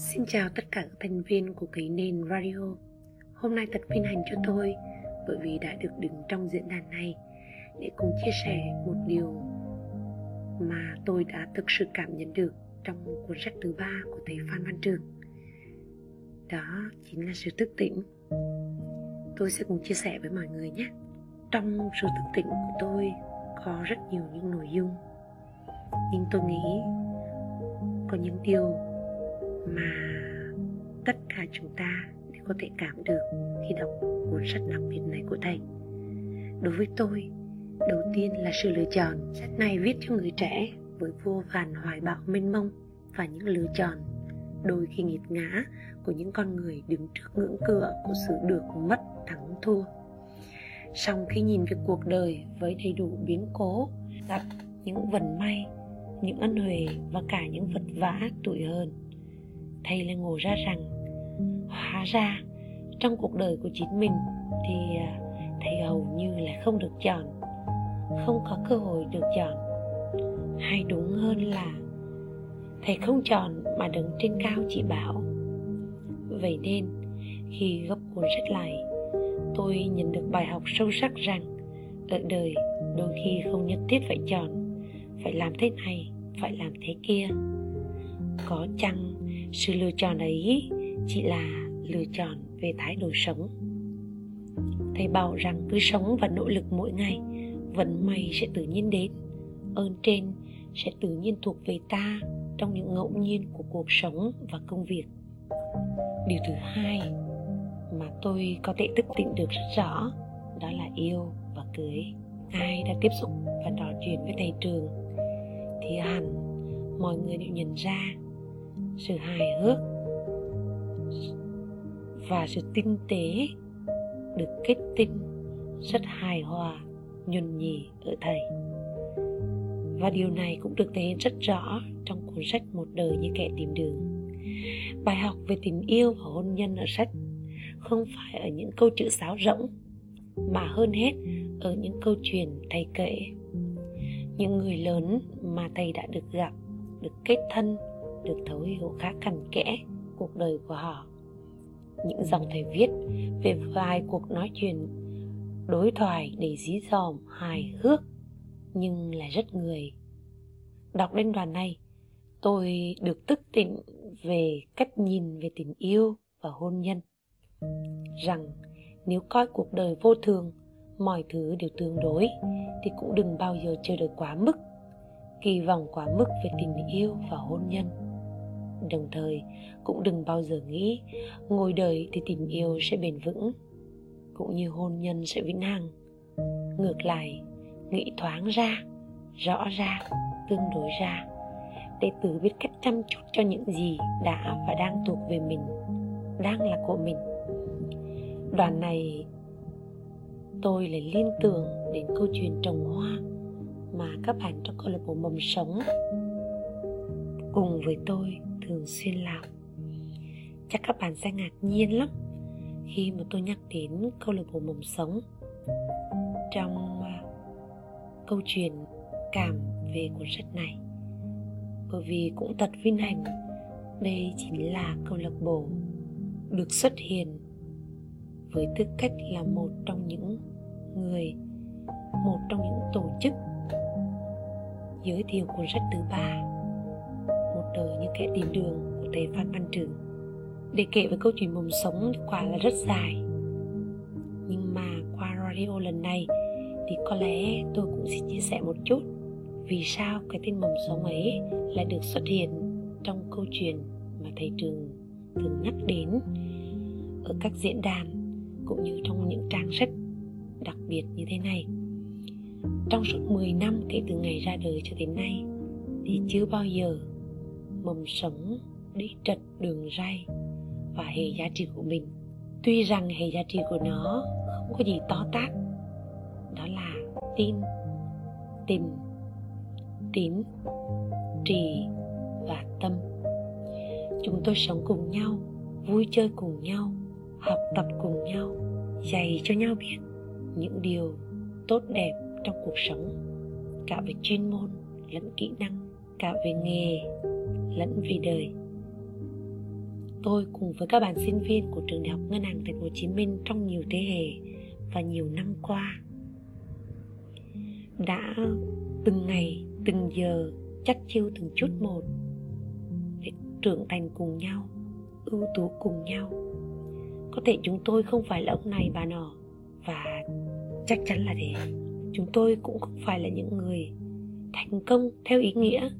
Xin chào tất cả các thành viên của cái nền radio. Hôm nay thật vinh hạnh cho tôi, bởi vì đã được đứng trong diễn đàn này để cùng chia sẻ một điều mà tôi đã thực sự cảm nhận được trong cuốn sách thứ ba của thầy Phan Văn Trường. Đó chính là sự thức tỉnh. Tôi sẽ cùng chia sẻ với mọi người nhé. Trong sự thức tỉnh của tôi có rất nhiều những nội dung, nhưng tôi nghĩ có những điều mà tất cả chúng ta đều có thể cảm được khi đọc cuốn sách đặc biệt này của thầy. Đối với tôi, đầu tiên là sự lựa chọn sách này viết cho người trẻ với vô vàn hoài bão mênh mông và những lựa chọn đôi khi nghiệt ngã của những con người đứng trước ngưỡng cửa của sự được mất thắng thua. Song khi nhìn về cuộc đời với đầy đủ biến cố gặp những vận may, những ân huệ và cả những vật vã tuổi hơn thầy lại ngộ ra rằng, hóa ra trong cuộc đời của chính mình thì à, thầy hầu như là không được chọn, không có cơ hội được chọn. Hay đúng hơn là thầy không chọn mà đứng trên cao chỉ bảo, vậy nên, khi gấp cuốn sách lại, tôi nhận được bài học sâu sắc rằng ở đời đôi khi không nhất thiết phải chọn, phải làm thế này, phải làm thế kia. Có chăng sự lựa chọn ấy chỉ là lựa chọn về thái độ sống. Thầy bảo rằng cứ sống và nỗ lực mỗi ngày, vận may sẽ tự nhiên đến, ơn trên sẽ tự nhiên thuộc về ta trong những ngẫu nhiên của cuộc sống và công việc. Điều thứ hai mà tôi có thể thức tỉnh được rất rõ, đó là yêu và cưới. Ai đã tiếp xúc và trò chuyện với thầy trường thì hẳn mọi người đều nhận ra sự hài hước và sự tinh tế được kết tinh rất hài hòa, nhuần nhì ở thầy. Và điều này cũng được thể hiện rất rõ trong cuốn sách một đời như kẻ tìm đường. Bài học về tình yêu và hôn nhân ở sách không phải ở những câu chữ sáo rỗng, mà hơn hết ở những câu chuyện thầy kể. Những người lớn mà thầy đã được gặp, được kết thân được thấu hiểu khá cặn kẽ cuộc đời của họ. Những dòng thầy viết về vài cuộc nói chuyện đối thoại đầy dí dòm hài hước nhưng là rất người. Đọc đến đoạn này tôi được tức tỉnh về cách nhìn về tình yêu và hôn nhân. Rằng nếu coi cuộc đời vô thường mọi thứ đều tương đối thì cũng đừng bao giờ chờ đợi quá mức kỳ vọng quá mức về tình yêu và hôn nhân đồng thời, cũng đừng bao giờ nghĩ ngồi đời thì tình yêu sẽ bền vững, cũng như hôn nhân sẽ vĩnh hằng. Ngược lại, nghĩ thoáng ra, rõ ra, tương đối ra để tự biết cách chăm chút cho những gì đã và đang thuộc về mình, đang là của mình. Đoạn này, tôi lại liên tưởng đến câu chuyện trồng hoa mà các bạn trong câu lạc bộ mầm sống cùng với tôi thường xuyên làm. Chắc các bạn sẽ ngạc nhiên lắm khi mà tôi nhắc đến câu lạc bộ mầm sống. Trong à, câu chuyện cảm về cuốn sách này, bởi vì cũng thật vinh hạnh, đây chính là câu lạc bộ được xuất hiện với tư cách là một trong những người, một trong những tổ chức giới thiệu cuốn sách thứ ba đời như kẻ tìm đường của thầy phan văn trường để kể về câu chuyện mầm sống thì quả là rất dài. Nhưng mà qua radio lần này thì có lẽ tôi cũng sẽ chia sẻ một chút vì sao cái tên mầm sống ấy lại được xuất hiện trong câu chuyện mà thầy trường thường nhắc đến ở các diễn đàn cũng như trong những trang sách đặc biệt như thế này. Trong suốt 10 năm kể từ ngày ra đời cho đến nay thì chưa bao giờ mầm sống đi trật đường ray và hệ giá trị của mình. Tuy rằng hệ giá trị của nó không có gì to tát, đó là tin, tình, tín, trì và tâm. Chúng tôi sống cùng nhau, vui chơi cùng nhau, học tập cùng nhau, dạy cho nhau biết những điều tốt đẹp trong cuộc sống, cả về chuyên môn lẫn kỹ năng, cả về nghề lẫn vì đời. Tôi cùng với các bạn sinh viên của trường đại học ngân hàng thành phố hồ chí minh trong nhiều thế hệ và nhiều năm qua đã từng ngày, từng giờ chắc chiêu từng chút một để trưởng thành cùng nhau, ưu tú cùng nhau. Có thể chúng tôi không phải là ông này, bà nọ, và chắc chắn là thế. Chúng tôi cũng không phải là những người thành công theo ý nghĩa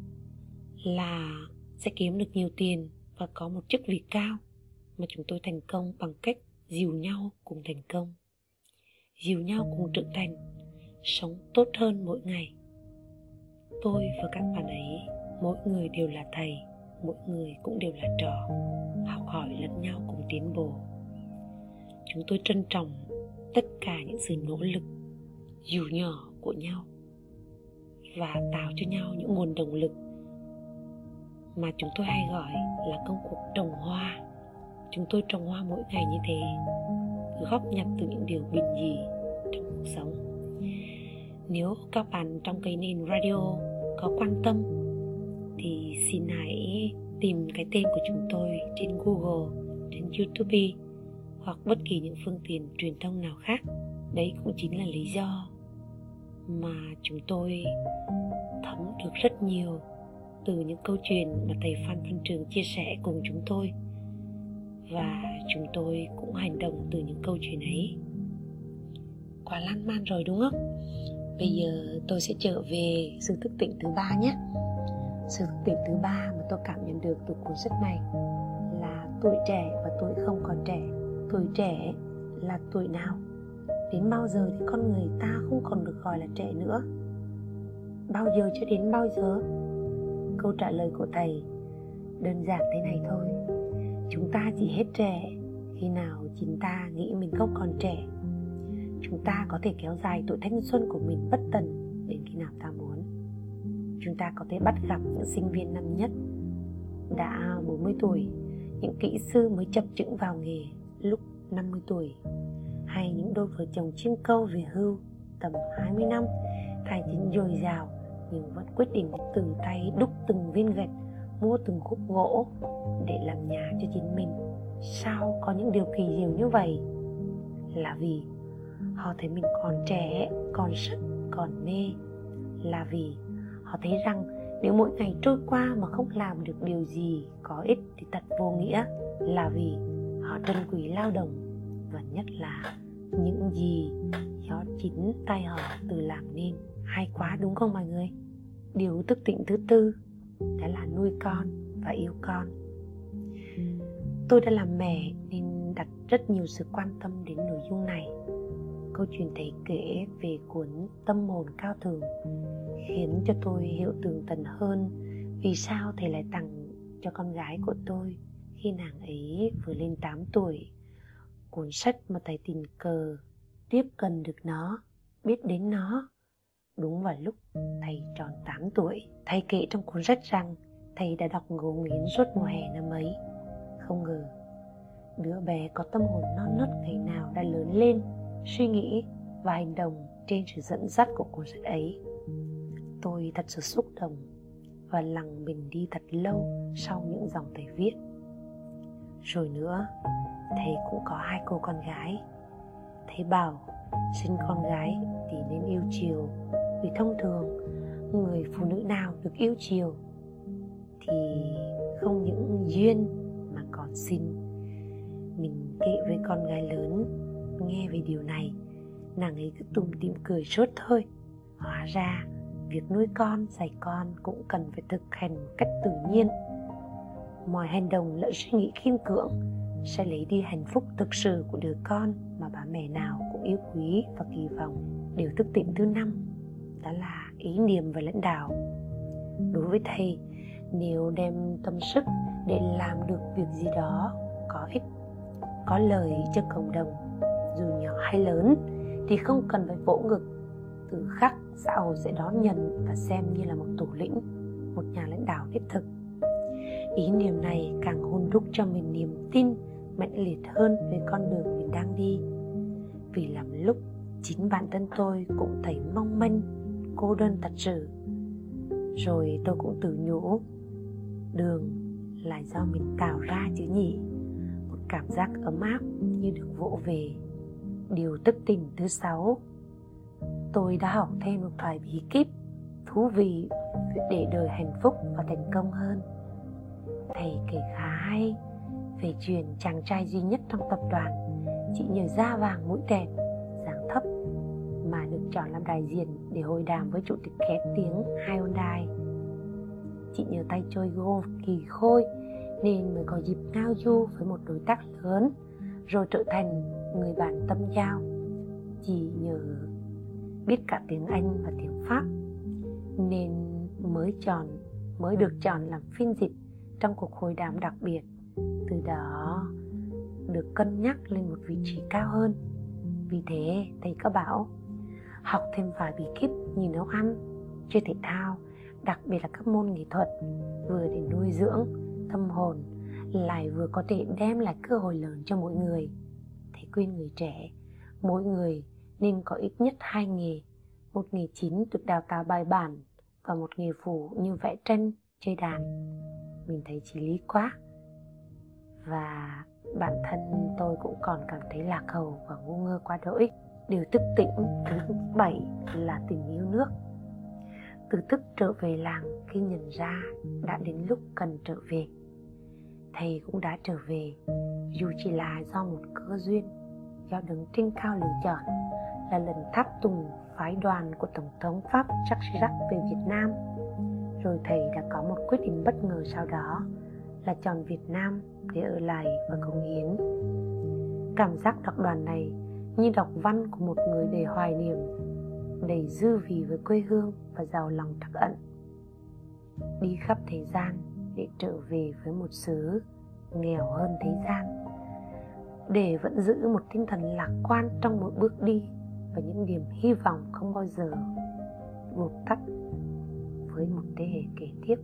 là sẽ kiếm được nhiều tiền và có một chức vị cao mà chúng tôi thành công bằng cách dìu nhau cùng thành công. Dìu nhau cùng trưởng thành, sống tốt hơn mỗi ngày. Tôi và các bạn ấy, mỗi người đều là thầy, mỗi người cũng đều là trò, học hỏi lẫn nhau cùng tiến bộ. Chúng tôi trân trọng tất cả những sự nỗ lực dù nhỏ của nhau và tạo cho nhau những nguồn động lực mà chúng tôi hay gọi là công cuộc trồng hoa. Chúng tôi trồng hoa mỗi ngày như thế góp nhặt từ những điều bình dị trong cuộc sống. Nếu các bạn trong cây nền radio có quan tâm, thì xin hãy tìm cái tên của chúng tôi trên google, trên youtube, hoặc bất kỳ những phương tiện truyền thông nào khác. Đấy cũng chính là lý do mà chúng tôi thấm được rất nhiều từ những câu chuyện mà thầy phan văn trường chia sẻ cùng chúng tôi. Và chúng tôi cũng hành động từ những câu chuyện ấy. Quá lan man rồi đúng không? Bây giờ tôi sẽ trở về sự thức tỉnh thứ ba nhé. Sự thức tỉnh thứ ba mà tôi cảm nhận được từ cuốn sách này là tuổi trẻ và tuổi không còn trẻ. Tuổi trẻ là tuổi nào? Đến bao giờ thì con người ta không còn được gọi là trẻ nữa? Bao giờ cho đến bao giờ? Câu trả lời của thầy. Đơn giản thế này thôi. Chúng ta chỉ hết trẻ, khi nào chính ta nghĩ mình không còn trẻ, chúng ta có thể kéo dài tuổi thanh xuân của mình bất tần đến khi nào ta muốn. Chúng ta có thể bắt gặp những sinh viên năm nhất, đã 40 tuổi, những kỹ sư mới chập chững vào nghề lúc 50 tuổi, hay những đôi vợ chồng chim câu về hưu tầm 20 năm, tài chính dồi dào nhưng vẫn quyết định từ tay đúc từng viên gạch, mua từng khúc gỗ để làm nhà cho chính mình. Sao có những điều kỳ diệu như vậy? Là vì họ thấy mình còn trẻ, còn sức, còn mê. Là vì họ thấy rằng nếu mỗi ngày trôi qua mà không làm được điều gì có ích thì thật vô nghĩa. Là vì họ trân quý lao động và nhất là những gì do chính tay họ tự làm nên. Hay quá, đúng không mọi người? Điều thức tỉnh thứ tư đó là nuôi con và yêu con. Tôi đã làm mẹ nên đặt rất nhiều sự quan tâm đến nội dung này. Câu chuyện thầy kể về cuốn tâm hồn cao thường khiến cho tôi hiểu tường tận hơn vì sao thầy lại tặng cho con gái của tôi khi nàng ấy vừa lên 8 tuổi. Cuốn sách mà thầy tình cờ tiếp cận được nó, biết đến nó đúng vào lúc thầy tròn 8 tuổi thầy kể trong cuốn sách rằng thầy đã đọc ngấu nghiến suốt mùa hè năm ấy. Không ngờ, đứa bé có tâm hồn non nớt ngày nào đã lớn lên, suy nghĩ và hành động trên sự dẫn dắt của cuốn sách ấy. Tôi thật sự xúc động và lặng mình đi thật lâu sau những dòng thầy viết. Rồi nữa, thầy cũng có hai cô con gái. Thầy bảo, sinh con gái thì nên yêu chiều vì thông thường, người phụ nữ nào được yêu chiều thì không những duyên mà còn xin. Mình kể với con gái lớn, nghe về điều này, nàng ấy cứ tùng tìm cười sốt thôi hóa ra, việc nuôi con, dạy con cũng cần phải thực hành một cách tự nhiên. Mọi hành động lẫn suy nghĩ khiêm cưỡng sẽ lấy đi hạnh phúc thực sự của đứa con mà bà mẹ nào cũng yêu quý và kỳ vọng điều thức tỉnh thứ năm đó là ý niệm và lãnh đạo. Đối với thầy, nếu đem tâm sức để làm được việc gì đó có ích, có lợi cho cộng đồng, dù nhỏ hay lớn, thì không cần phải vỗ ngực. Từ khắc xã hội sẽ đón nhận và xem như là một thủ lĩnh, một nhà lãnh đạo đích thực. Ý niệm này càng hôn đúc cho mình niềm tin mạnh liệt hơn về con đường mình đang đi. Vì làm lúc chính bản thân tôi cũng thấy mong manh cô đơn thật sự. Rồi tôi cũng tự nhủ, đường là do mình tạo ra chứ nhỉ? Một cảm giác ấm áp như được vỗ về. Điều tức tình thứ sáu. Tôi đã học thêm một vài bí kíp thú vị để đời hạnh phúc và thành công hơn. Thầy kể khá hay về chuyện chàng trai duy nhất trong tập đoàn chỉ nhờ da vàng mũi đẹp, dáng thấp chọn làm đại diện để hội đàm với chủ tịch khét tiếng Hyundai. Chị nhờ tay chơi golf kỳ khôi nên mới có dịp ngao du với một đối tác lớn, rồi trở thành người bạn tâm giao. chị nhờ biết cả tiếng Anh và tiếng Pháp nên mới chọn, mới được chọn làm phiên dịch trong cuộc hội đàm đặc biệt từ đó được cân nhắc lên một vị trí cao hơn vì thế, thầy có bảo học thêm vài bí kíp như nấu ăn, chơi thể thao, đặc biệt là các môn nghệ thuật, vừa để nuôi dưỡng tâm hồn, lại vừa có thể đem lại cơ hội lớn cho mỗi người. Thầy khuyên người trẻ, mỗi người nên có ít nhất hai nghề, một nghề chính được đào tạo bài bản và một nghề phụ như vẽ tranh, chơi đàn. Mình thấy chỉ lý quá. Và bản thân tôi cũng còn cảm thấy lạc hầu và ngu ngơ quá đỗi điều thức tỉnh thứ bảy là tình yêu nước. Từ thức trở về làng, khi nhận ra đã đến lúc cần trở về, thầy cũng đã trở về. Dù chỉ là do một cơ duyên, do đứng trên cao lựa chọn là lần tháp tùng phái đoàn của tổng thống pháp Jacques Chirac về Việt Nam. Rồi thầy đã có một quyết định bất ngờ sau đó, là chọn Việt Nam để ở lại và cống hiến. Cảm giác đọc đoàn này như đọc văn của một người đầy hoài niệm, đầy dư vị với quê hương và giàu lòng trắc ẩn. Đi khắp thế gian để trở về với một xứ nghèo hơn thế gian, để vẫn giữ một tinh thần lạc quan trong mỗi bước đi và những niềm hy vọng không bao giờ vụt tắt với một thế hệ kế tiếp.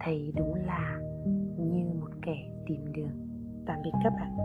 Thầy đúng là như một kẻ tìm đường. Tạm biệt các bạn.